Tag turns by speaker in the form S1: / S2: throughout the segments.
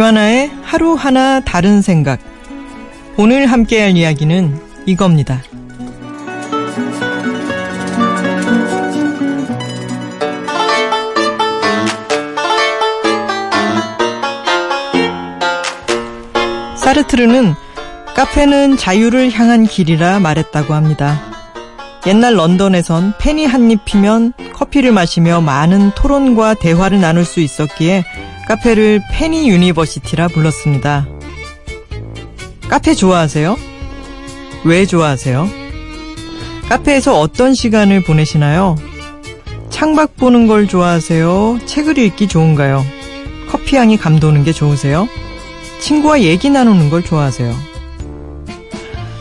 S1: 김하나의 하루하나 다른 생각. 오늘 함께할 이야기는 이겁니다. 사르트르는 카페는 자유를 향한 길이라 말했다고 합니다. 옛날 런던에선 펜이 한 입이면 커피를 마시며 많은 토론과 대화를 나눌 수 있었기에 카페를 Penny University라 불렀습니다. 카페 좋아하세요? 왜 좋아하세요? 카페에서 어떤 시간을 보내시나요? 창밖 보는 걸 좋아하세요? 책을 읽기 좋은가요? 커피 향이 감도는 게 좋으세요? 친구와 얘기 나누는 걸 좋아하세요?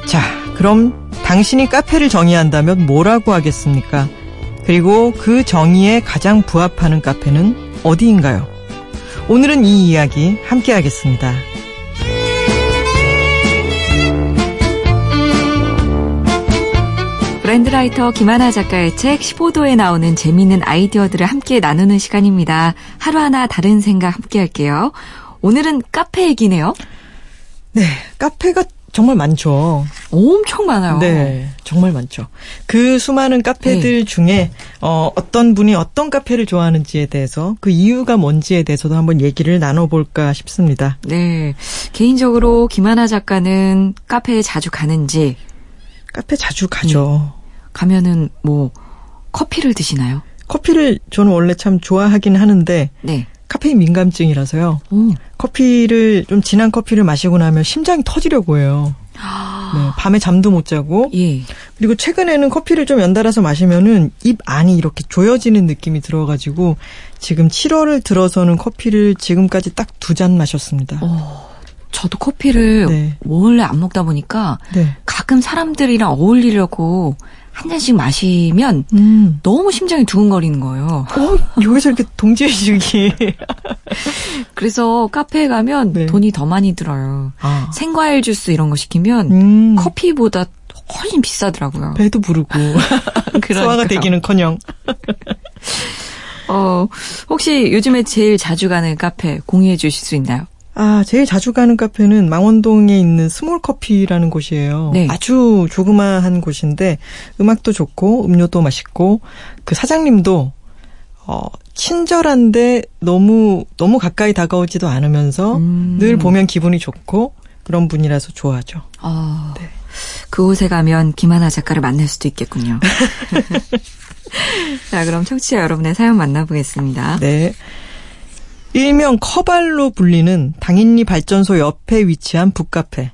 S1: 자, 그럼 당신이 카페를 정의한다면 뭐라고 하겠습니까? 그리고 그 정의에 가장 부합하는 카페는 어디인가요? 오늘은 이 이야기 함께 하겠습니다.
S2: 브랜드라이터 김하나 작가의 책 15도에 나오는 재미있는 아이디어들을 함께 나누는 시간입니다. 하루하나 다른 생각 함께 할게요. 오늘은 카페 얘기네요.
S1: 네, 카페가 정말 많죠.
S2: 엄청 많아요.
S1: 네, 정말 많죠. 그 수많은 카페들 네. 중에 어, 어떤 분이 어떤 카페를 좋아하는지에 대해서 그 이유가 뭔지에 대해서도 한번 얘기를 나눠볼까 싶습니다.
S2: 네, 개인적으로 김하나 작가는 카페에 자주 가는지
S1: 카페 자주 가죠. 네.
S2: 가면은 뭐 커피를 드시나요?
S1: 커피를 저는 원래 참 좋아하긴 하는데 네. 카페인 민감증이라서요. 오. 커피를 좀 진한 커피를 마시고 나면 심장이 터지려고 해요. 아. 네, 밤에 잠도 못 자고. 예. 그리고 최근에는 커피를 좀 연달아서 마시면은 입 안이 이렇게 조여지는 느낌이 들어가지고 지금 7월을 들어서는 커피를 지금까지 딱 두 잔 마셨습니다. 오.
S2: 저도 커피를 네. 원래 안 먹다 보니까 네. 가끔 사람들이랑 어울리려고 한 잔씩 마시면 음. 너무 심장이 두근거리는 거예요.
S1: 어, 여기서 이렇게 동지해주기.
S2: 그래서 카페에 가면 네. 돈이 더 많이 들어요. 아. 생과일 주스 이런 거 시키면 음. 커피보다 훨씬 비싸더라고요.
S1: 배도 부르고 소화가 되기는커녕.
S2: 어, 혹시 요즘에 제일 자주 가는 카페 공유해 주실 수 있나요?
S1: 아, 제일 자주 가는 카페는 망원동에 있는 스몰 커피라는 곳이에요. 네. 아주 조그마한 곳인데 음악도 좋고 음료도 맛있고 그 사장님도 어 친절한데 너무 너무 가까이 다가오지도 않으면서 음. 늘 보면 기분이 좋고 그런 분이라서 좋아하죠. 아.
S2: 네. 그 곳에 가면 김하나 작가를 만날 수도 있겠군요. 자, 그럼 청취자 여러분의 사연 만나보겠습니다.
S1: 네. 일명 커발로 불리는 당인리 발전소 옆에 위치한 북카페.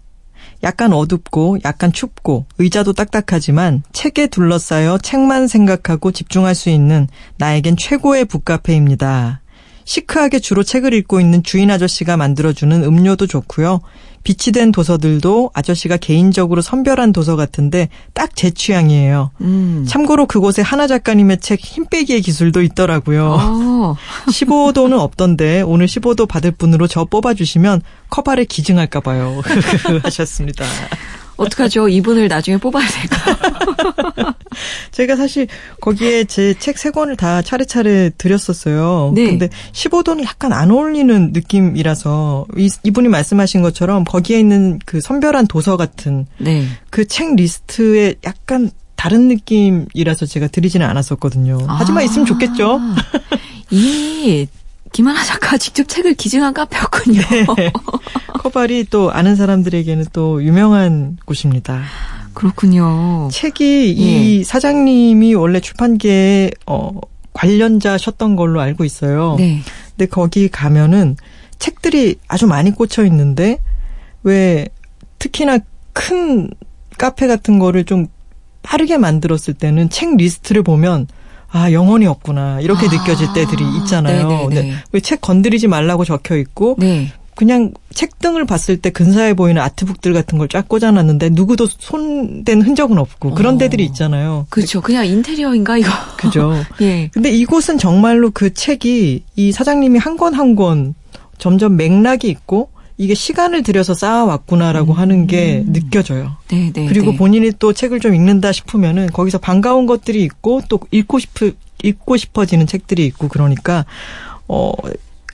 S1: 약간 어둡고 약간 춥고 의자도 딱딱하지만 책에 둘러싸여 책만 생각하고 집중할 수 있는 나에겐 최고의 북카페입니다. 시크하게 주로 책을 읽고 있는 주인 아저씨가 만들어주는 음료도 좋고요. 비치된 도서들도 아저씨가 개인적으로 선별한 도서 같은데 딱 제 취향이에요. 음. 참고로 그곳에 하나 작가님의 책 힘빼기의 기술도 있더라고요. 어. 15도는 없던데 오늘 15도 받을 분으로 저 뽑아주시면 커발에 기증할까 봐요. 하셨습니다.
S2: 어떡하죠? 이분을 나중에 뽑아야 될까?
S1: 제가 사실 거기에 제 책 세 권을 다 차례차례 드렸었어요. 네. 근데 15도는 약간 안 어울리는 느낌이라서 이, 이분이 말씀하신 것처럼 거기에 있는 그 선별한 도서 같은 네. 그 책 리스트에 약간 다른 느낌이라서 제가 드리지는 않았었거든요. 하지만 아. 있으면 좋겠죠.
S2: 이 김하나 작가 직접 책을 기증한 카페였군요. 네.
S1: 커발이 또 아는 사람들에게는 또 유명한 곳입니다.
S2: 그렇군요.
S1: 책이 이 예. 사장님이 원래 출판계에 어 관련자셨던 걸로 알고 있어요. 네. 근데 거기 가면은 책들이 아주 많이 꽂혀 있는데 왜 특히나 큰 카페 같은 거를 좀 빠르게 만들었을 때는 책 리스트를 보면 아 영혼이 없구나 이렇게 아, 느껴질 때들이 있잖아요. 네. 왜책 건드리지 말라고 적혀 있고 네. 그냥 책등을 봤을 때 근사해 보이는 아트북들 같은 걸 쫙 꽂아놨는데 누구도 손댄 흔적은 없고 그런 어. 데들이 있잖아요.
S2: 그렇죠. 그냥 인테리어인가 이거.
S1: 그죠. 예. 근데 이곳은 정말로 그 책이 이 사장님이 한 권 한 권 점점 맥락이 있고 이게 시간을 들여서 쌓아왔구나라고 음. 하는 게 느껴져요. 네, 네, 그리고 네. 본인이 또 책을 좀 읽는다 싶으면은 거기서 반가운 것들이 있고 또 읽고 싶을 읽고 싶어지는 책들이 있고 그러니까 어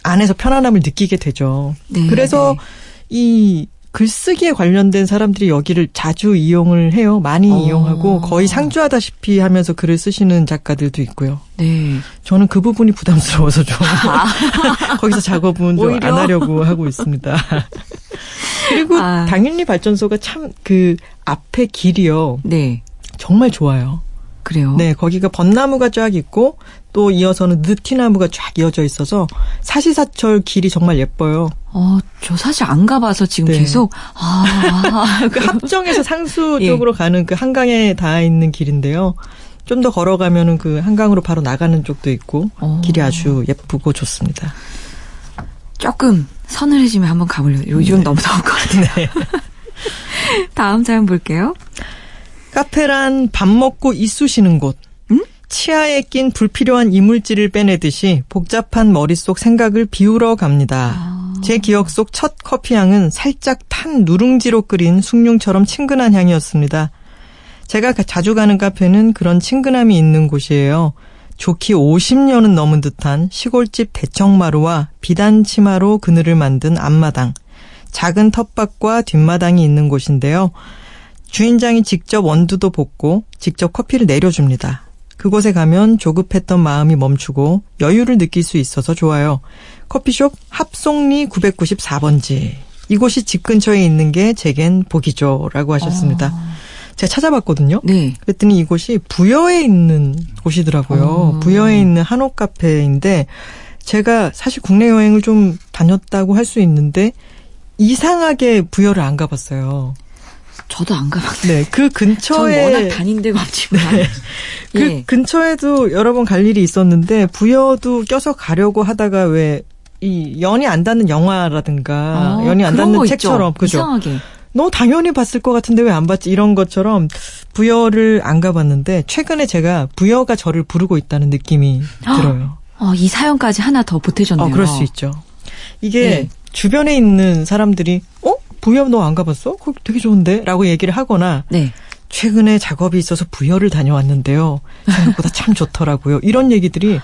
S1: 안에서 편안함을 느끼게 되죠. 네, 그래서 네. 이 글쓰기에 관련된 사람들이 여기를 자주 이용을 해요. 많이 어. 이용하고 거의 상주하다시피 하면서 글을 쓰시는 작가들도 있고요. 네. 저는 그 부분이 부담스러워서 좀 아. 거기서 작업은 좀 안 하려고 하고 있습니다. 그리고 아. 당연히 발전소가 참 그 앞에 길이요. 네. 정말 좋아요.
S2: 그래요?
S1: 네, 거기가 벚나무가 쫙 있고 또 이어서는 느티나무가 쫙 이어져 있어서 사시사철 길이 정말 예뻐요.
S2: 어, 저 사실 안 가봐서 지금 네. 계속 아,
S1: 그 합정에서 상수 예. 쪽으로 가는 그 한강에 닿아 있는 길인데요. 좀 더 걸어가면은 그 한강으로 바로 나가는 쪽도 있고 어. 길이 아주 예쁘고 좋습니다.
S2: 조금 서늘해지면 한번 가보려고. 요즘 네. 너무 더울 것 같아요. 네. 다음 사연 볼게요.
S1: 카페란 밥 먹고 이쑤시는 곳. 음? 치아에 낀 불필요한 이물질을 빼내듯이 복잡한 머릿속 생각을 비우러 갑니다. 아. 제 기억 속 첫 커피 향은 살짝 탄 누룽지로 끓인 숭늉처럼 친근한 향이었습니다. 제가 자주 가는 카페는 그런 친근함이 있는 곳이에요. 좋기 50년은 넘은 듯한 시골집 대청마루와 비단 치마로 그늘을 만든 앞마당, 작은 텃밭과 뒷마당이 있는 곳인데요. 주인장이 직접 원두도 볶고 직접 커피를 내려줍니다. 그곳에 가면 조급했던 마음이 멈추고 여유를 느낄 수 있어서 좋아요. 커피숍 합송리 994번지. 이곳이 집 근처에 있는 게 제겐 복이죠. 라고 하셨습니다. 아. 제가 찾아봤거든요. 네. 그랬더니 이곳이 부여에 있는 곳이더라고요. 어. 부여에 있는 한옥 카페인데 제가 사실 국내 여행을 좀 다녔다고 할 수 있는데 이상하게 부여를 안 가봤어요.
S2: 저도 안 가봤어요.
S1: 네, 그 근처에
S2: 워낙 다닌 데가 없지만 네.
S1: 그 예. 근처에도 여러 번 갈 일이 있었는데 부여도 껴서 가려고 하다가 왜 이 연이 안 닿는 영화라든가 아, 연이 안 닿는 책처럼 그죠?
S2: 이상하게.
S1: 너 당연히 봤을 것 같은데 왜 안 봤지? 이런 것처럼 부여를 안 가봤는데 최근에 제가 부여가 저를 부르고 있다는 느낌이 들어요.
S2: 어, 이 사연까지 하나 더 보태줬네요.
S1: 어, 그럴 수 있죠. 이게 네. 주변에 있는 사람들이 어? 부여 너 안 가봤어? 그거 되게 좋은데? 라고 얘기를 하거나 네. 최근에 작업이 있어서 부여를 다녀왔는데요. 생각보다 참 좋더라고요. 이런 얘기들이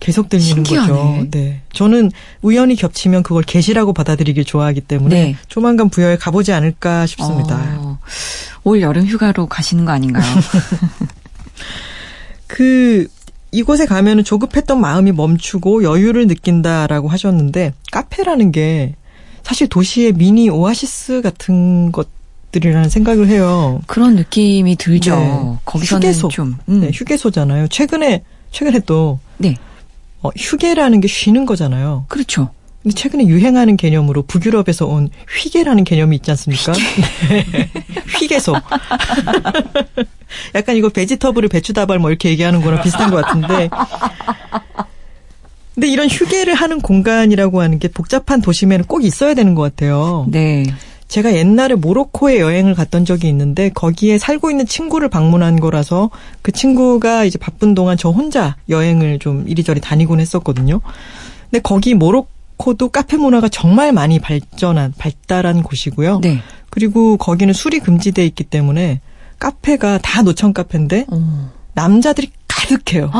S1: 계속 들리는 신기하네. 거죠. 네. 저는 우연히 겹치면 그걸 계시라고 받아들이길 좋아하기 때문에 네. 조만간 부여에 가보지 않을까 싶습니다. 어,
S2: 올 여름 휴가로 가시는 거 아닌가요?
S1: 그 이곳에 가면은 조급했던 마음이 멈추고 여유를 느낀다라고 하셨는데 카페라는 게 사실 도시의 미니 오아시스 같은 것 들이라는 생각을 해요.
S2: 그런 느낌이 들죠. 네. 거기서는 휴게소. 좀
S1: 음. 네, 휴게소잖아요. 최근에 최근에 또 네. 어, 휴게라는 게 쉬는 거잖아요.
S2: 그렇죠.
S1: 근데 최근에 유행하는 개념으로 북유럽에서 온 휘게라는 개념이 있지 않습니까? 네. 휘게소. 약간 이거 베지터블을 배추다발 뭐 이렇게 얘기하는 거랑 비슷한 것 같은데. 근데 이런 휴게를 하는 공간이라고 하는 게 복잡한 도심에는 꼭 있어야 되는 것 같아요. 네. 제가 옛날에 모로코에 여행을 갔던 적이 있는데 거기에 살고 있는 친구를 방문한 거라서 그 친구가 이제 바쁜 동안 저 혼자 여행을 좀 이리저리 다니곤 했었거든요. 근데 거기 모로코도 카페 문화가 정말 많이 발전한 발달한 곳이고요. 네. 그리고 거기는 술이 금지돼 있기 때문에 카페가 다 노천 카페인데 어. 남자들이 가득해요.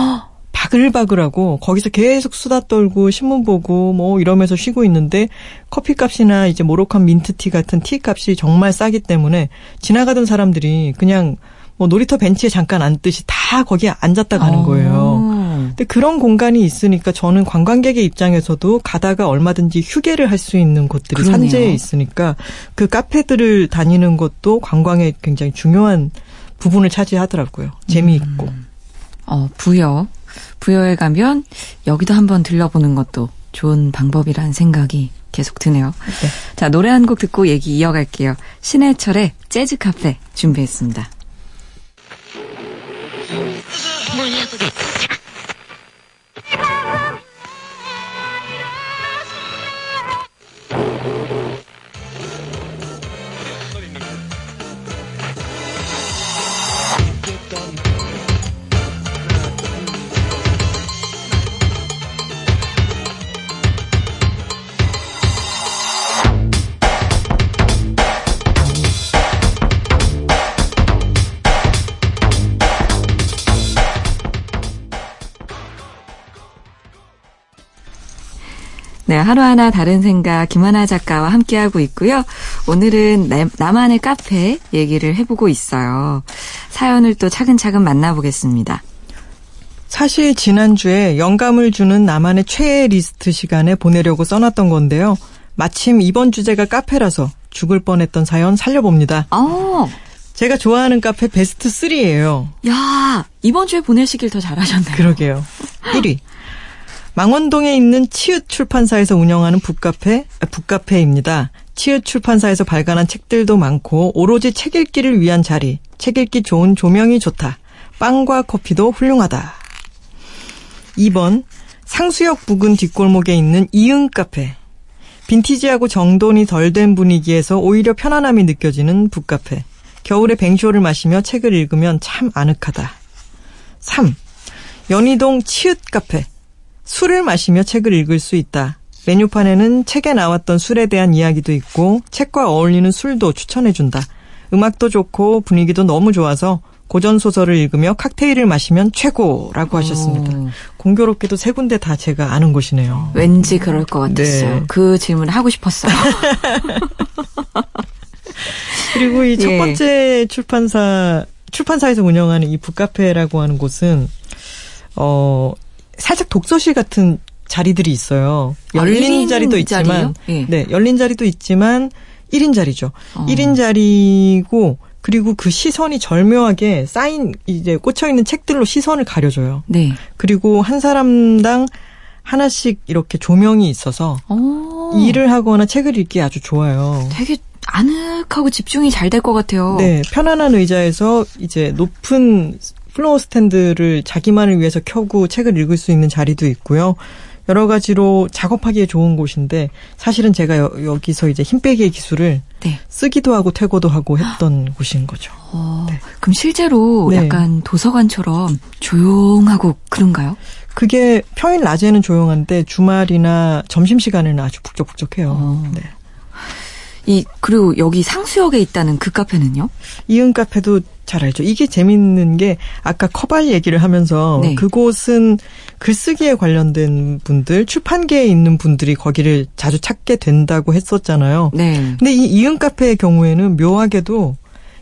S1: 바글바글하고 거기서 계속 수다 떨고 신문 보고 뭐 이러면서 쉬고 있는데 커피 값이나 이제 모로칸 민트티 같은 티 값이 정말 싸기 때문에 지나가던 사람들이 그냥 뭐 놀이터 벤치에 잠깐 앉듯이 다 거기에 앉았다 가는 어. 거예요. 근데 그런 공간이 있으니까 저는 관광객의 입장에서도 가다가 얼마든지 휴게를 할 수 있는 곳들이 그러네요. 산재에 있으니까 그 카페들을 다니는 것도 관광의 굉장히 중요한 부분을 차지하더라고요. 재미있고. 음.
S2: 어, 부여 부여에 가면 여기도 한번 들러보는 것도 좋은 방법이라는 생각이 계속 드네요. 네. 자, 노래 한 곡 듣고 얘기 이어갈게요. 신해철의 재즈 카페 준비했습니다. 네, 하루하나 다른 생각 김하나 작가와 함께하고 있고요. 오늘은 나, 나만의 카페 얘기를 해보고 있어요. 사연을 또 차근차근 만나보겠습니다.
S1: 사실 지난주에 영감을 주는 나만의 최애 리스트 시간에 보내려고 써놨던 건데요. 마침 이번 주제가 카페라서 죽을 뻔했던 사연 살려봅니다.
S2: 어,
S1: 제가 좋아하는 카페 베스트 3예요.
S2: 야, 이번 주에 보내시길 더 잘하셨네요.
S1: 그러게요. 1위. 망원동에 있는 치읓 출판사에서 운영하는 북카페, 아, 북카페입니다. 치읓 출판사에서 발간한 책들도 많고 오로지 책 읽기를 위한 자리, 책 읽기 좋은 조명이 좋다. 빵과 커피도 훌륭하다. 2번 상수역 부근 뒷골목에 있는 이응 카페. 빈티지하고 정돈이 덜 된 분위기에서 오히려 편안함이 느껴지는 북카페. 겨울에 뱅쇼를 마시며 책을 읽으면 참 아늑하다. 3. 연희동 치읓 카페. 술을 마시며 책을 읽을 수 있다. 메뉴판에는 책에 나왔던 술에 대한 이야기도 있고 책과 어울리는 술도 추천해준다. 음악도 좋고 분위기도 너무 좋아서 고전 소설을 읽으며 칵테일을 마시면 최고라고 하셨습니다.
S2: 오.
S1: 공교롭게도 세 군데 다 제가 아는 곳이네요.
S2: 왠지 그럴 것 같았어요.
S1: 네.
S2: 그 질문을 하고 싶었어요.
S1: 그리고 이첫
S2: 예.
S1: 번째 출판사 출판사에서 운영하는 이 북카페라고 하는 곳은 어 살짝 독서실 같은 자리들이 있어요. 열린
S2: 아,
S1: 자리도 있지만?
S2: 예.
S1: 네, 열린 자리도 있지만 1인 자리죠.
S2: 어.
S1: 1인 자리고 그리고 그 시선이 절묘하게 쌓인 이제 꽂혀 있는 책들로 시선을 가려줘요.
S2: 네.
S1: 그리고 한 사람당 하나씩 이렇게 조명이 있어서
S2: 어,
S1: 일을 하거나 책을 읽기 아주 좋아요.
S2: 되게 아늑하고 집중이 잘 될 것 같아요.
S1: 네, 편안한 의자에서 이제 높은 플로어 스탠드를 자기만을 위해서 켜고 책을 읽을 수 있는 자리도 있고요. 여러 가지로 작업하기에 좋은 곳인데 사실은 제가 여, 여기서 이제 힘 빼기의 기술을
S2: 네.
S1: 쓰기도 하고 퇴고도 하고 했던 곳인 거죠.
S2: 어, 그럼 실제로
S1: 네.
S2: 약간 도서관처럼 조용하고 그런가요?
S1: 그게 평일 낮에는 조용한데 주말이나 점심 시간에는 아주 북적북적해요.
S2: 어.
S1: 네.
S2: 이 그리고 여기 상수역에 있다는 그 카페는요?
S1: 이응 카페도 잘 알죠. 이게 재밌는 게 아까 커발 얘기를 하면서
S2: 네.
S1: 그곳은 글쓰기에 관련된 분들, 출판계에 있는 분들이 거기를 자주 찾게 된다고 했었잖아요.
S2: 네.
S1: 근데 이 이응 카페의 경우에는 묘하게도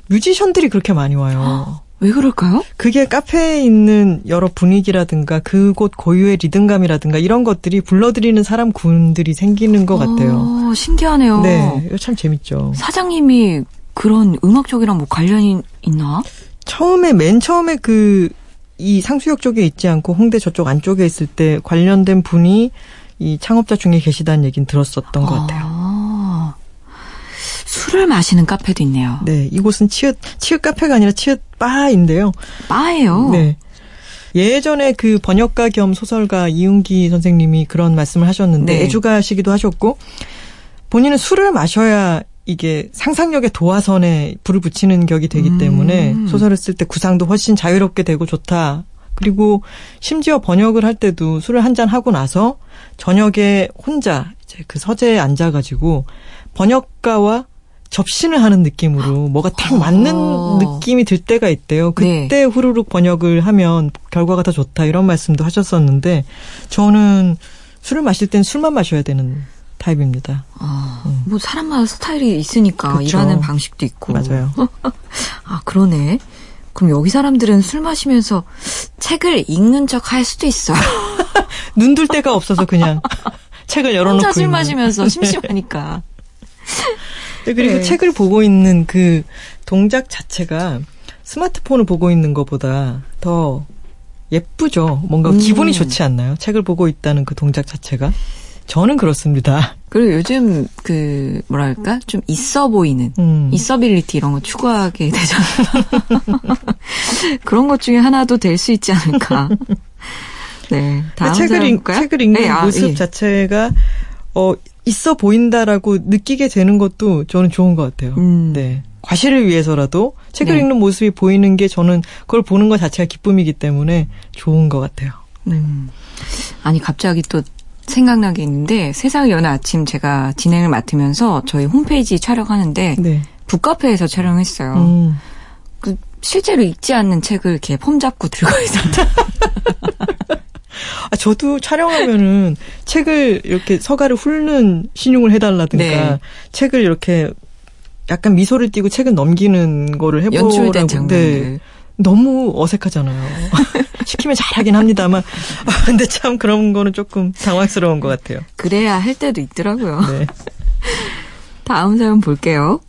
S1: 뮤지션들이 그렇게 많이 와요.
S2: 왜 그럴까요?
S1: 그게 카페에 있는 여러 분위기라든가 그곳 고유의 리듬감이라든가 이런 것들이 불러들이는 사람 군들이 생기는 것 같아요.
S2: 어, 신기하네요.
S1: 네, 이거 참 재밌죠.
S2: 사장님이 그런 음악 쪽이랑 뭐 관련이 있나?
S1: 처음에 맨 처음에 그 이 상수역 쪽에 있지 않고 홍대 저쪽 안쪽에 있을 때 관련된 분이 이 창업자 중에 계시다는 얘기는 들었었던 것 같아요.
S2: 아, 술을 마시는 카페도 있네요.
S1: 네, 이곳은 치읓 치읓 카페가 아니라 치읓 바인데요.
S2: 바예요.
S1: 네. 예전에 그 번역가 겸 소설가 이윤기 선생님이 그런 말씀을 하셨는데
S2: 네.
S1: 애주가시기도 하셨고 본인은 술을 마셔야 이게 상상력의 도화선에 불을 붙이는 격이 되기
S2: 음.
S1: 때문에 소설을 쓸 때 구상도 훨씬 자유롭게 되고 좋다. 그리고 심지어 번역을 할 때도 술을 한 잔 하고 나서 저녁에 혼자 이제 그 서재에 앉아가지고 번역가와 접신을 하는 느낌으로 뭐가 딱 맞는
S2: 어.
S1: 느낌이 들 때가 있대요.
S2: 네.
S1: 그때 후루룩 번역을 하면 결과가 더 좋다 이런 말씀도 하셨었는데 저는 술을 마실 땐 술만 마셔야 되는 타입입니다.
S2: 아, 뭐 사람마다 스타일이 있으니까
S1: 음. 그쵸.
S2: 일하는 방식도 있고.
S1: 맞아요.
S2: 아 그러네. 그럼 여기 사람들은 술 마시면서 책을 읽는 척 할 수도 있어요.
S1: 눈 둘 데가 없어서 그냥 책을 열어놓고
S2: 혼자 술
S1: 있는.
S2: 마시면서 심심하니까.
S1: 네, 그리고
S2: 네.
S1: 책을 보고 있는 그 동작 자체가 스마트폰을 보고 있는 것보다 더 예쁘죠. 뭔가
S2: 음.
S1: 기분이 좋지 않나요? 책을 보고 있다는 그 동작 자체가. 저는 그렇습니다.
S2: 그리고 요즘 그 뭐랄까 좀 있어 보이는
S1: 음.
S2: 있어빌리티 이런 거 추구하게 되잖아요. 그런 것 중에 하나도 될 수 있지 않을까. 네. 다음
S1: 책을, 읽? 책을 읽는
S2: 네, 아,
S1: 모습
S2: 예.
S1: 자체가 어 있어 보인다라고 느끼게 되는 것도 저는 좋은 것 같아요.
S2: 음.
S1: 네. 과시를 위해서라도 책을
S2: 네.
S1: 읽는 모습이 보이는 게 저는 그걸 보는 것 자체가 기쁨이기 때문에 좋은 것 같아요.
S2: 음. 아니 갑자기 또 생각난 게 있는데 세상을 여는 아침 제가 진행을 맡으면서 저희 홈페이지 촬영하는데
S1: 네.
S2: 북카페에서 촬영했어요.
S1: 음.
S2: 그 실제로 읽지 않는 책을 이렇게 폼 잡고 들고 있었다.
S1: 아, 저도 촬영하면은 책을 이렇게 서가를 훑는 신용을 해달라든가
S2: 네.
S1: 책을 이렇게 약간 미소를 띠고 책을 넘기는 거를 해보라고.
S2: 연출된
S1: 네.
S2: 장면들.
S1: 너무 어색하잖아요. 시키면 잘하긴 합니다만. 아, 근데 참 그런 거는 조금 당황스러운 것 같아요.
S2: 그래야 할 때도 있더라고요.
S1: 네.
S2: 다음 사연 볼게요.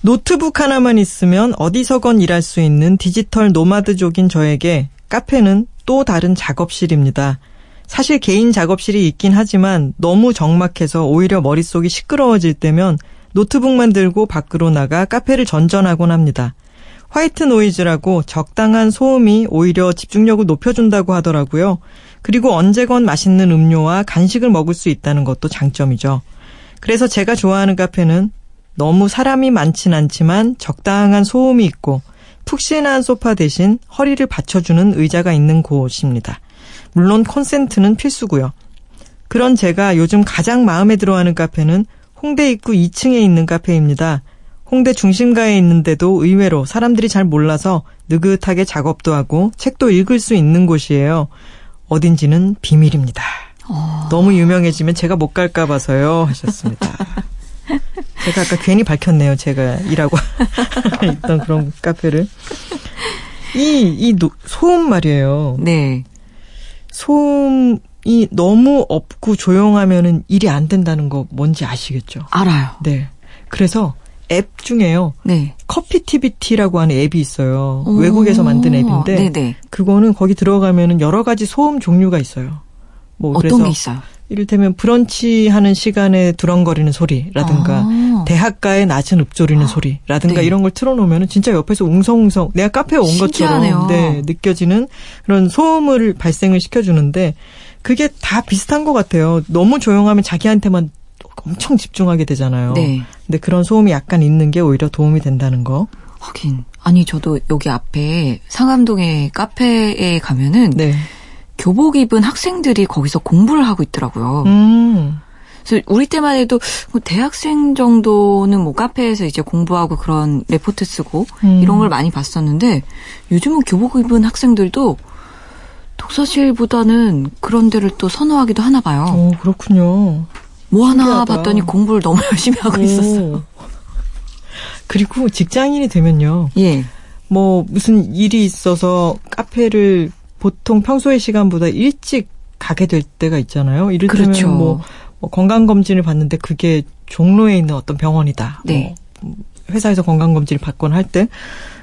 S1: 노트북 하나만 있으면 어디서건 일할 수 있는 디지털 노마드족인 저에게 카페는 또 다른 작업실입니다. 사실 개인 작업실이 있긴 하지만 너무 적막해서 오히려 머릿속이 시끄러워질 때면 노트북만 들고 밖으로 나가 카페를 전전하곤 합니다. 화이트 노이즈라고 적당한 소음이 오히려 집중력을 높여준다고 하더라고요. 그리고 언제건 맛있는 음료와 간식을 먹을 수 있다는 것도 장점이죠. 그래서 제가 좋아하는 카페는 너무 사람이 많진 않지만 적당한 소음이 있고 푹신한 소파 대신 허리를 받쳐주는 의자가 있는 곳입니다. 물론 콘센트는 필수고요. 그런 제가 요즘 가장 마음에 들어하는 카페는 홍대 입구 2층에 있는 카페입니다. 홍대 중심가에 있는데도 의외로 사람들이 잘 몰라서 느긋하게 작업도 하고 책도 읽을 수 있는 곳이에요. 어딘지는 비밀입니다.
S2: 어.
S1: 너무 유명해지면 제가 못 갈까 봐서요 하셨습니다. 제가 아까 괜히 밝혔네요. 제가 일하고 있던 그런 카페를. 이, 이 노- 소음 말이에요.
S2: 네.
S1: 소음이 너무 없고 조용하면은 일이 안 된다는 거 뭔지 아시겠죠?
S2: 알아요.
S1: 네. 그래서 앱 중에요.
S2: 네.
S1: 커피티비티라고 하는 앱이 있어요.
S2: 오.
S1: 외국에서 만든 앱인데
S2: 네네.
S1: 그거는 거기 들어가면은 여러 가지 소음 종류가 있어요. 뭐
S2: 어떤
S1: 그래서
S2: 게 있어요?
S1: 이를테면 브런치 하는 시간에 두렁거리는 소리라든가
S2: 아.
S1: 대학가의 낮은 읍조리는 소리라든가
S2: 네.
S1: 이런 걸 틀어놓으면은 진짜 옆에서 웅성웅성 내가 카페에 온
S2: 신기하네요.
S1: 것처럼 네, 느껴지는 그런 소음을 발생을 시켜주는데 그게 다 비슷한 것 같아요. 너무 조용하면 자기한테만 엄청 집중하게 되잖아요.
S2: 네.
S1: 근데 그런 소음이 약간 있는 게 오히려 도움이 된다는 거.
S2: 하긴. 아니, 저도 여기 앞에 상암동의 카페에 가면은
S1: 네.
S2: 교복 입은 학생들이 거기서 공부를 하고 있더라고요.
S1: 음.
S2: 그래서 우리 때만 해도 뭐 대학생 정도는 뭐 카페에서 이제 공부하고 그런 레포트 쓰고
S1: 음.
S2: 이런 걸 많이 봤었는데 요즘은 교복 입은 학생들도 독서실보다는 그런 데를 또 선호하기도 하나 봐요.
S1: 어, 그렇군요.
S2: 뭐 하나
S1: 신기하다.
S2: 봤더니 공부를 너무 열심히 하고 있었어요.
S1: 오. 그리고 직장인이 되면요.
S2: 예.
S1: 뭐 무슨 일이 있어서 카페를 보통 평소의 시간보다 일찍 가게 될 때가 있잖아요. 이를테면
S2: 그렇죠.
S1: 뭐, 뭐 건강 검진을 받는데 그게 종로에 있는 어떤 병원이다.
S2: 네.
S1: 뭐 회사에서 건강 검진을 받거나 할 때.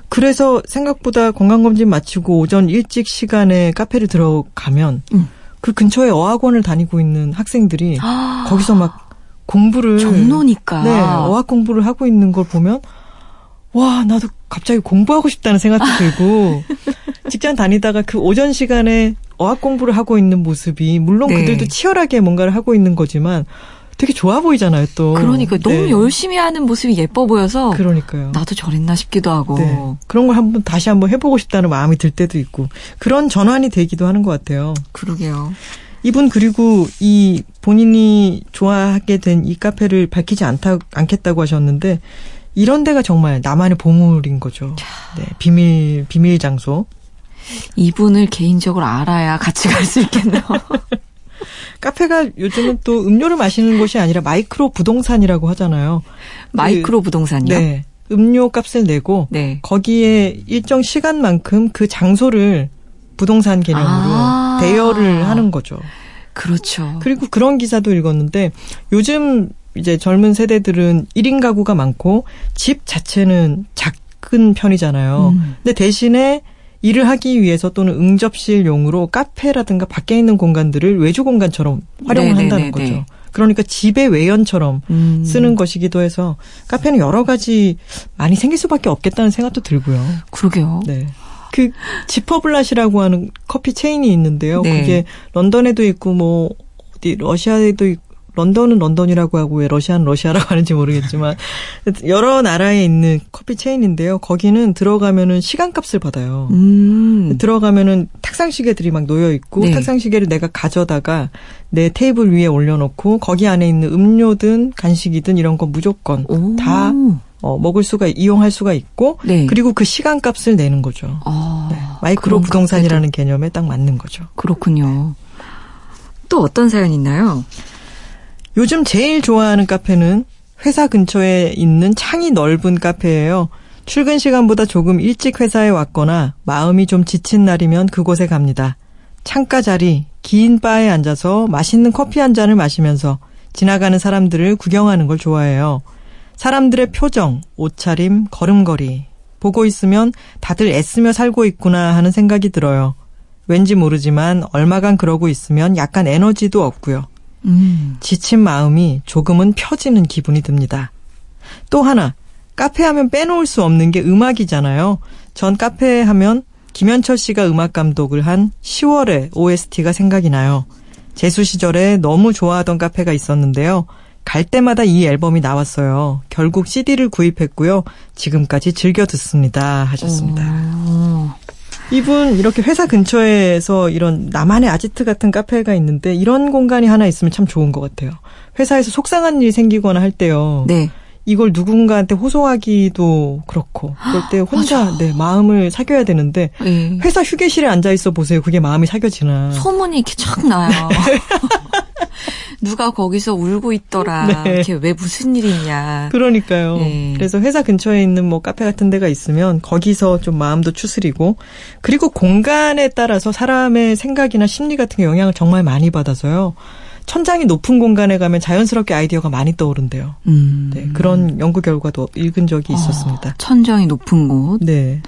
S1: 그래서 생각보다 건강 검진 마치고 오전 일찍 시간에 카페를 들어가면
S2: 음.
S1: 그 근처에 어학원을 다니고 있는 학생들이
S2: 아,
S1: 거기서 막 공부를
S2: 정로니까.
S1: 네, 어학 공부를 하고 있는 걸 보면 와 나도 갑자기 공부하고 싶다는 생각도 들고 직장 다니다가 그 오전 시간에 어학 공부를 하고 있는 모습이 물론
S2: 네.
S1: 그들도 치열하게 뭔가를 하고 있는 거지만 되게 좋아 보이잖아요 또.
S2: 그러니까 너무
S1: 네.
S2: 열심히 하는 모습이 예뻐 보여서
S1: 그러니까요.
S2: 나도 저랬나 싶기도 하고.
S1: 네. 그런 걸 한번 다시 한번 해 보고 싶다는 마음이 들 때도 있고 그런 전환이 되기도 하는 것 같아요.
S2: 그러게요.
S1: 이분 그리고 이 본인이 좋아하게 된 이 카페를 밝히지 않다 않겠다고 하셨는데 이런 데가 정말 나만의 보물인 거죠. 네, 비밀 비밀 장소.
S2: 이분을 개인적으로 알아야 같이 갈 수 있겠네요.
S1: 카페가 요즘은 또 음료를 마시는 곳이 아니라 마이크로 부동산이라고 하잖아요.
S2: 마이크로 부동산이요?
S1: 네. 음료 값을 내고
S2: 네.
S1: 거기에 일정 시간만큼 그 장소를 부동산 개념으로
S2: 아.
S1: 대여를 하는 거죠.
S2: 그렇죠.
S1: 그리고 그런 기사도 읽었는데 요즘 이제 젊은 세대들은 1인 가구가 많고 집 자체는 작은 편이잖아요.
S2: 음.
S1: 근데 대신에 일을 하기 위해서 또는 응접실용으로 카페라든가 밖에 있는 공간들을 외주 공간처럼 활용을
S2: 네네네네.
S1: 한다는 거죠. 그러니까 집의 외연처럼
S2: 음.
S1: 쓰는 것이기도 해서 카페는 여러 가지 많이 생길 수밖에 없겠다는 생각도 들고요.
S2: 그러게요.
S1: 네. 그 지퍼블랏이라고 하는 커피 체인이 있는데요.
S2: 네.
S1: 그게 런던에도 있고 뭐 어디 러시아에도 있고 런던은 런던이라고 하고 왜 러시아는 러시아라고 하는지 모르겠지만 여러 나라에 있는 커피 체인인데요. 거기는 들어가면은 시간값을 받아요.
S2: 음.
S1: 들어가면은 탁상 시계들이 막 놓여 있고
S2: 네.
S1: 탁상 시계를 내가 가져다가 내 테이블 위에 올려놓고 거기 안에 있는 음료든 간식이든 이런 거 무조건
S2: 오.
S1: 다 어, 먹을 수가 이용할 수가 있고
S2: 네.
S1: 그리고 그 시간값을 내는 거죠.
S2: 아,
S1: 네, 마이크로 부동산이라는 개념에 딱 맞는 거죠.
S2: 그렇군요. 또 어떤 사연이 있나요?
S1: 요즘 제일 좋아하는 카페는 회사 근처에 있는 창이 넓은 카페예요. 출근 시간보다 조금 일찍 회사에 왔거나 마음이 좀 지친 날이면 그곳에 갑니다. 창가 자리, 긴 바에 앉아서 맛있는 커피 한 잔을 마시면서 지나가는 사람들을 구경하는 걸 좋아해요. 사람들의 표정, 옷차림, 걸음걸이. 보고 있으면 다들 애쓰며 살고 있구나 하는 생각이 들어요. 왠지 모르지만 얼마간 그러고 있으면 약간 에너지도 없고요. 음. 지친 마음이 조금은 펴지는 기분이 듭니다. 또 하나, 카페 하면 빼놓을 수 없는 게 음악이잖아요. 전 카페 하면 김현철 씨가 음악 감독을 한 10월의 OST가 생각이 나요. 재수 시절에 너무 좋아하던 카페가 있었는데요. 갈 때마다 이 앨범이 나왔어요. 결국 CD를 구입했고요. 지금까지 즐겨 듣습니다. 하셨습니다. 오. 이분 이렇게 회사 근처에서 이런 나만의 아지트 같은 카페가 있는데 이런 공간이 하나 있으면 참 좋은 것 같아요. 회사에서 속상한 일이 생기거나 할 때요. 네. 이걸 누군가한테 호소하기도 그렇고 그럴 때 혼자 네 마음을 사겨야 되는데 네. 회사 휴게실에 앉아 있어 보세요. 그게 마음이 사겨지나.
S2: 소문이 이렇게 쫙 나요. 누가 거기서 울고 있더라. 네. 이렇게 왜 무슨 일이냐.
S1: 그러니까요. 네. 그래서 회사 근처에 있는 뭐 카페 같은 데가 있으면 거기서 좀 마음도 추스리고 그리고 공간에 따라서 사람의 생각이나 심리 같은 게 영향을 정말 많이 받아서요. 천장이 높은 공간에 가면 자연스럽게 아이디어가 많이 떠오른대요. 음. 네, 그런 연구 결과도 읽은 적이 어, 있었습니다. 어,
S2: 천장이 높은 곳.
S1: 네.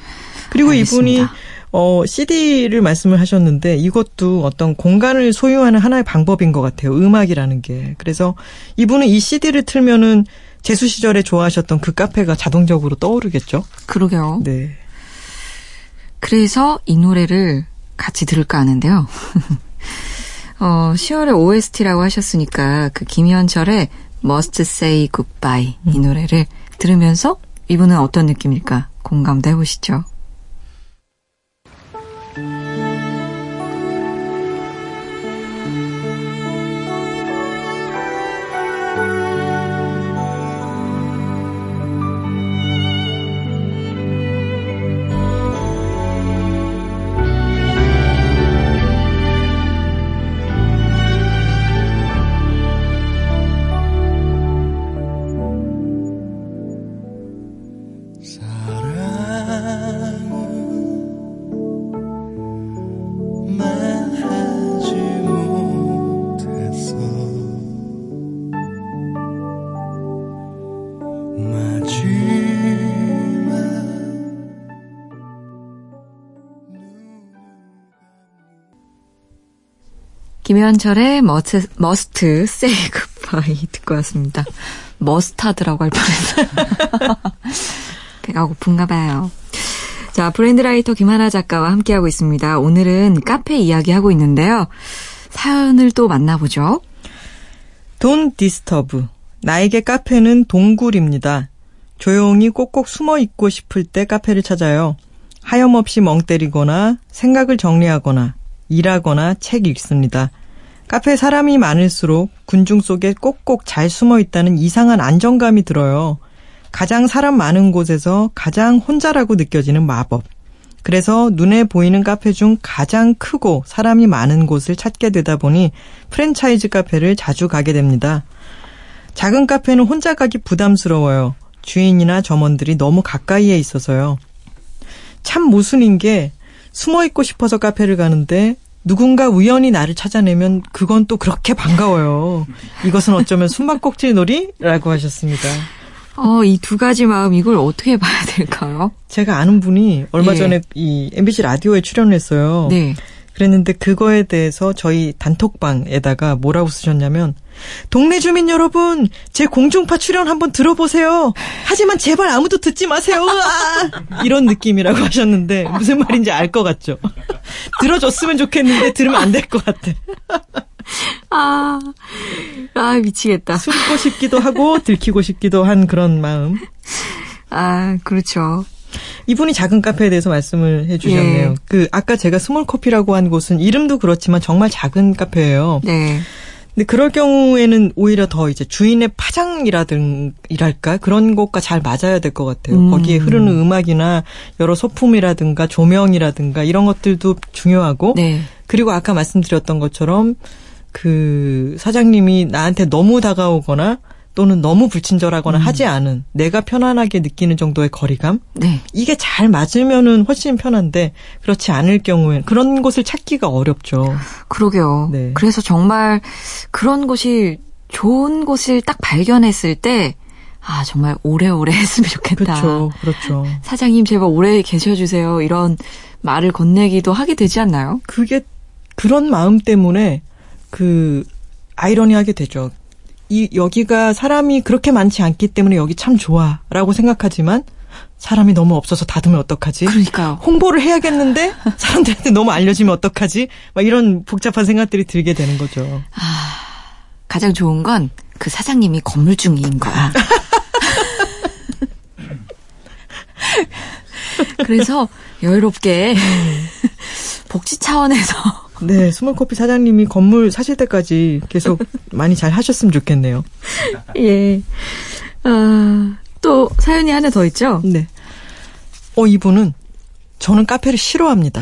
S1: 그리고 알겠습니다. 이분이 어, CD를 말씀을 하셨는데 이것도 어떤 공간을 소유하는 하나의 방법인 것 같아요. 음악이라는 게. 그래서 이분은 이 CD를 틀면은 재수 시절에 좋아하셨던 그 카페가 자동적으로 떠오르겠죠.
S2: 그러게요. 네. 그래서 이 노래를 같이 들을까 하는데요. 어, 10월에 OST라고 하셨으니까 그 김현철의 Must Say Goodbye 이 음. 노래를 들으면서 이분은 어떤 느낌일까 공감도 해보시죠. 김현철의 Mus, Must Say Goodbye 듣고 왔습니다. 머스타드라고 할 뻔했어요. 배가 고픈가 봐요. 자, brand writer 김하나 작가와 함께하고 있습니다. 오늘은 카페 이야기하고 있는데요. 사연을 또 만나보죠.
S1: Don't disturb. 나에게 카페는 동굴입니다. 조용히 꼭꼭 숨어 있고 싶을 때 카페를 찾아요. 하염없이 멍 때리거나 생각을 정리하거나 일하거나 책 읽습니다. 카페 사람이 많을수록 군중 속에 꼭꼭 잘 숨어 있다는 이상한 안정감이 들어요. 가장 사람 많은 곳에서 가장 혼자라고 느껴지는 마법. 그래서 눈에 보이는 카페 중 가장 크고 사람이 많은 곳을 찾게 되다 보니 프랜차이즈 카페를 자주 가게 됩니다. 작은 카페는 혼자 가기 부담스러워요. 주인이나 점원들이 너무 가까이에 있어서요. 참 모순인 게 숨어 있고 싶어서 카페를 가는데 누군가 우연히 나를 찾아내면 그건 또 그렇게 반가워요. 이것은 어쩌면 숨막꼭질 놀이라고 하셨습니다.
S2: 어, 이 두 가지 마음 이걸 어떻게 봐야 될까요?
S1: 제가 아는 분이 얼마 예. 전에 이 MBC 라디오에 출연했어요. 네. 그랬는데 그거에 대해서 저희 단톡방에다가 뭐라고 쓰셨냐면 동네 주민 여러분 제 공중파 출연 한번 들어보세요. 하지만 제발 아무도 듣지 마세요. 아! 이런 느낌이라고 하셨는데 무슨 말인지 알 것 같죠. 들어줬으면 좋겠는데 들으면 안 될 것 같아.
S2: 아, 아 미치겠다.
S1: 숨고 싶기도 하고 들키고 싶기도 한 그런 마음.
S2: 아 그렇죠.
S1: 이분이 작은 카페에 대해서 말씀을 해주셨네요. 예. 그 아까 제가 스몰 커피라고 한 곳은 이름도 그렇지만 정말 작은 카페예요. 네. 근데 그럴 경우에는 오히려 더 이제 주인의 파장이라든이랄까 그런 것과 잘 맞아야 될 것 같아요. 음. 거기에 흐르는 음악이나 여러 소품이라든가 조명이라든가 이런 것들도 중요하고 네. 그리고 아까 말씀드렸던 것처럼 그 사장님이 나한테 너무 다가오거나 또는 너무 불친절하거나 음. 하지 않은 내가 편안하게 느끼는 정도의 거리감.
S2: 네.
S1: 이게 잘 맞으면은 훨씬 편한데 그렇지 않을 경우엔 그런 곳을 찾기가 어렵죠.
S2: 그러게요. 네. 그래서 정말 그런 곳이 좋은 곳을 딱 발견했을 때 아, 정말 오래오래 했으면 좋겠다.
S1: 그렇죠. 그렇죠.
S2: 사장님 제발 오래 계셔 주세요. 이런 말을 건네기도 하게 되지 않나요?
S1: 그게 그런 마음 때문에 그 아이러니하게 되죠. 이 여기가 사람이 그렇게 많지 않기 때문에 여기 참 좋아라고 생각하지만 사람이 너무 없어서 닫으면 어떡하지?
S2: 그러니까요.
S1: 홍보를 해야겠는데 사람들한테 너무 알려지면 어떡하지? 막 이런 복잡한 생각들이 들게 되는 거죠.
S2: 아, 가장 좋은 건 그 사장님이 건물 중인 거야. 그래서 여유롭게 복지 차원에서
S1: 네, 스몰커피 사장님이 건물 사실 때까지 계속 많이 잘 하셨으면 좋겠네요.
S2: 예. 아, 또 사연이 하나 더 있죠?
S1: 네. 어, 이분은 저는 카페를 싫어합니다.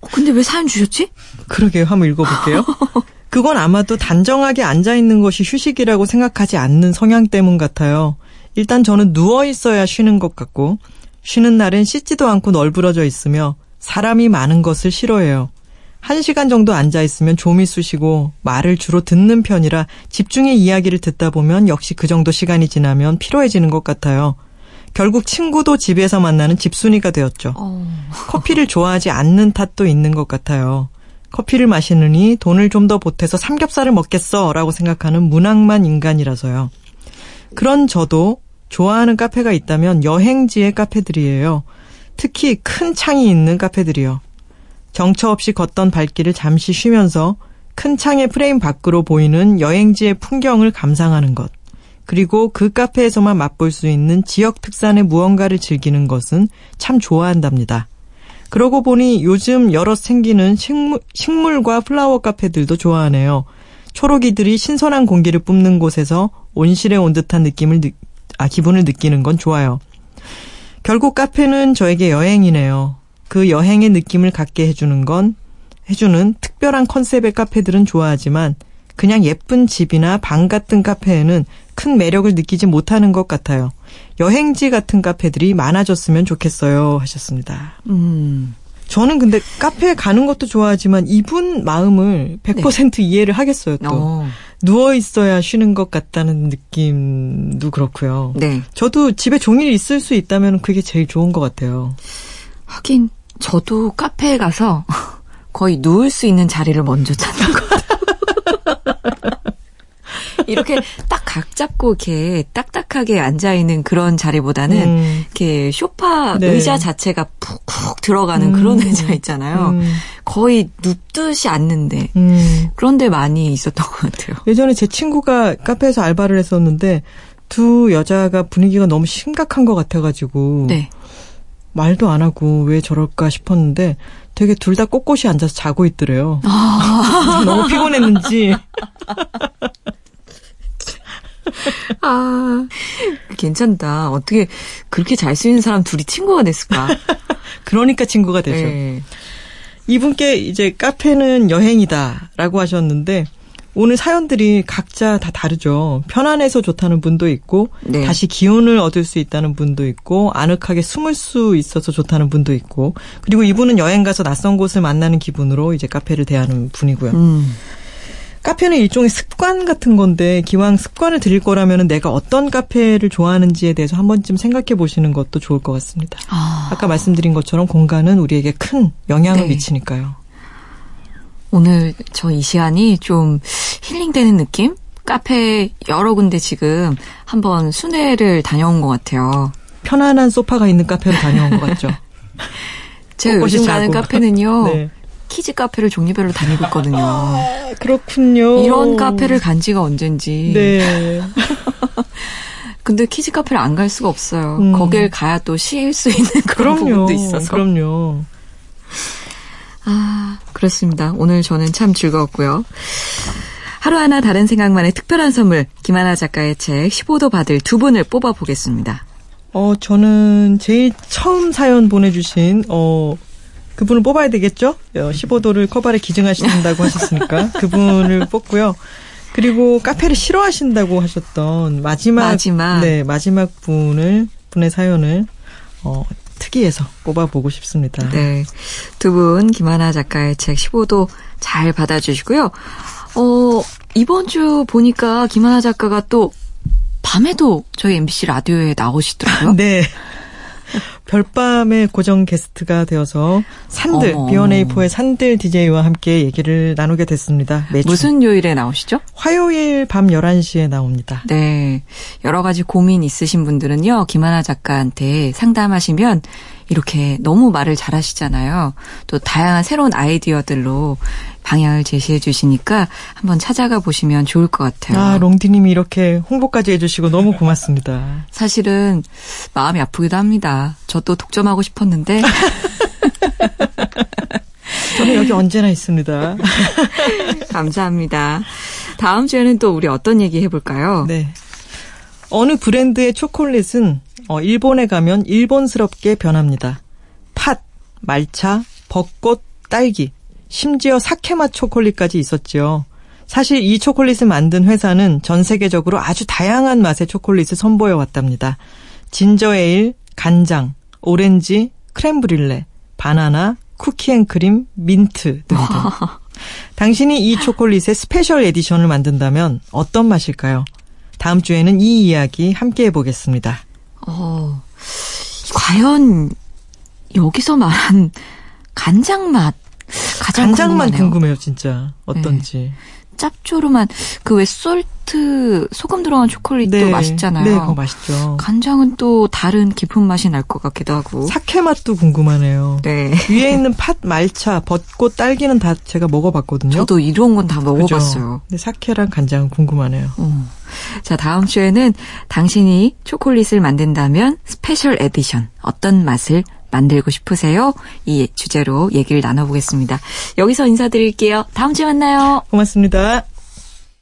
S2: 어, 근데 왜 사연 주셨지?
S1: 그러게요. 한번 읽어볼게요. 그건 아마도 단정하게 앉아있는 것이 휴식이라고 생각하지 않는 성향 때문 같아요. 일단 저는 누워있어야 쉬는 것 같고, 쉬는 날엔 씻지도 않고 널브러져 있으며, 사람이 많은 것을 싫어해요. 한 시간 정도 앉아 있으면 좀이 쑤시고 말을 주로 듣는 편이라 집중의 이야기를 듣다 보면 역시 그 정도 시간이 지나면 피로해지는 것 같아요. 결국 친구도 집에서 만나는 집순이가 되었죠. 어. 커피를 좋아하지 않는 탓도 있는 것 같아요. 커피를 마시느니 돈을 좀 더 보태서 삼겹살을 먹겠어 라고 생각하는 문학만 인간이라서요. 그런 저도 좋아하는 카페가 있다면 여행지의 카페들이에요. 특히 큰 창이 있는 카페들이요. 정처 없이 걷던 발길을 잠시 쉬면서 큰 창의 프레임 밖으로 보이는 여행지의 풍경을 감상하는 것. 그리고 그 카페에서만 맛볼 수 있는 지역 특산의 무언가를 즐기는 것은 참 좋아한답니다. 그러고 보니 요즘 여러 생기는 식물, 식물과 플라워 카페들도 좋아하네요. 초록이들이 신선한 공기를 뿜는 곳에서 온실에 온 듯한 느낌을, 아, 기분을 느끼는 건 좋아요. 결국 카페는 저에게 여행이네요. 그 여행의 느낌을 갖게 해주는 건 해주는 특별한 컨셉의 카페들은 좋아하지만 그냥 예쁜 집이나 방 같은 카페에는 큰 매력을 느끼지 못하는 것 같아요. 여행지 같은 카페들이 많아졌으면 좋겠어요. 하셨습니다. 음. 저는 근데 카페에 가는 것도 좋아하지만 이분 마음을 100% 네. 이해를 하겠어요, 또. 어. 누워 있어야 쉬는 것 같다는 느낌도 그렇고요.
S2: 네.
S1: 저도 집에 종일 있을 수 있다면 그게 제일 좋은 것 같아요.
S2: 하긴 저도 카페에 가서 거의 누울 수 있는 자리를 먼저 찾는 것 같아요. 이렇게 딱 각 잡고 이렇게 딱딱하게 앉아 있는 그런 자리보다는 음. 이렇게 쇼파 네. 의자 자체가 푹푹 들어가는 음. 그런 의자 있잖아요. 음. 거의 눕듯이 앉는데 음. 그런데 많이 있었던 것 같아요.
S1: 예전에 제 친구가 카페에서 알바를 했었는데 두 여자가 분위기가 너무 심각한 것 같아가지고 네. 말도 안 하고 왜 저럴까 싶었는데 되게 둘 다 꼿꼿이 앉아서 자고 있더래요. 아. 너무 피곤했는지.
S2: 아, 괜찮다. 어떻게 그렇게 잘 쓰는 사람 둘이 친구가 됐을까?
S1: 그러니까 친구가 되죠. 네. 이분께 이제 카페는 여행이다라고 하셨는데 오늘 사연들이 각자 다 다르죠. 편안해서 좋다는 분도 있고 네. 다시 기운을 얻을 수 있다는 분도 있고 아늑하게 숨을 수 있어서 좋다는 분도 있고 그리고 이분은 여행 가서 낯선 곳을 만나는 기분으로 이제 카페를 대하는 분이고요. 음. 카페는 일종의 습관 같은 건데 기왕 습관을 들일 거라면 내가 어떤 카페를 좋아하는지에 대해서 한 번쯤 생각해 보시는 것도 좋을 것 같습니다. 아. 까 말씀드린 것처럼 공간은 우리에게 큰 영향을 네. 미치니까요.
S2: 오늘 저 이 시간이 좀 힐링되는 느낌? 카페 여러 군데 지금 한번 순회를 다녀온 것 같아요.
S1: 편안한 소파가 있는 카페로 다녀온 것 같죠?
S2: 제가 요즘 가는 카페는요. 네. 키즈 카페를 종류별로 다니고 있거든요. 아,
S1: 그렇군요.
S2: 이런 카페를 간 지가 언젠지.
S1: 네.
S2: 근데 키즈 카페를 안 갈 수가 없어요. 음. 거길 가야 또 쉴 수 있는 그런 그럼요. 부분도 있어서.
S1: 그럼요.
S2: 아, 그렇습니다. 오늘 저는 참 즐거웠고요. 하루하나 다른 생각만의 특별한 선물, 김하나 작가의 책 15도 받을 두 분을 뽑아보겠습니다.
S1: 어, 저는 제일 처음 사연 보내주신, 어, 그분을 뽑아야 되겠죠? 15도를 커발에 기증하신다고 하셨으니까 그분을 뽑고요. 그리고 카페를 싫어하신다고 하셨던 마지막,
S2: 마지막.
S1: 네 마지막 분을 분의 사연을 어, 특이해서 꼽아보고 싶습니다.
S2: 네. 두 분, 김하나 작가의 책 15도 잘 받아주시고요. 어, 이번 주 보니까 김하나 작가가 또 밤에도 저희 MBC 라디오에 나오시더라고요.
S1: 네. 별밤의 고정 게스트가 되어서 산들,
S2: 어머.
S1: B1A4의 산들 DJ와 함께 얘기를 나누게 됐습니다. 매주.
S2: 무슨 요일에 나오시죠?
S1: 화요일 밤 11시에 나옵니다.
S2: 네. 여러 가지 고민 있으신 분들은요, 김하나 작가한테 상담하시면 이렇게 너무 말을 잘하시잖아요. 또 다양한 새로운 아이디어들로 방향을 제시해 주시니까 한번 찾아가 보시면 좋을 것 같아요.
S1: 아, 롱디님이 이렇게 홍보까지 해주시고 너무 고맙습니다.
S2: 사실은 마음이 아프기도 합니다. 저도 독점하고 싶었는데
S1: 저는 여기 언제나 있습니다.
S2: 감사합니다. 다음 주에는 또 우리 어떤 얘기 해볼까요?
S1: 네. 어느 브랜드의 초콜릿은 어, 일본에 가면 일본스럽게 변합니다. 팥, 말차, 벚꽃, 딸기, 심지어 사케맛 초콜릿까지 있었지요. 사실 이 초콜릿을 만든 회사는 전 세계적으로 아주 다양한 맛의 초콜릿을 선보여 왔답니다. 진저에일, 간장, 오렌지, 크렘브륄레, 바나나, 쿠키앤크림, 민트 등등. 당신이 이 초콜릿의 special edition을 만든다면 어떤 맛일까요? 다음 주에는 이 이야기 함께 해보겠습니다.
S2: 어, 과연 여기서 말한 간장 맛 가장
S1: 간장만
S2: 궁금하네요.
S1: 궁금해요, 진짜. 어떤지.
S2: 짭조름한 그 왜 솔트 소금 들어간 초콜릿도 맛있잖아요.
S1: 네, 그거 맛있죠.
S2: 간장은 또 다른 깊은 맛이 날 것 같기도 하고.
S1: 사케 맛도 궁금하네요.
S2: 네.
S1: 위에 있는 팥, 말차, 벚꽃, 딸기는 다 제가 먹어봤거든요.
S2: 저도 이런 건 다 먹어봤어요.
S1: 근데 사케랑 간장은 궁금하네요.
S2: 어. 자, 다음 주에는 당신이 초콜릿을 만든다면 special edition 어떤 맛을 만들고 싶으세요? 이 주제로 얘기를 나눠보겠습니다. 여기서 인사드릴게요. 다음 주에 만나요.
S1: 고맙습니다.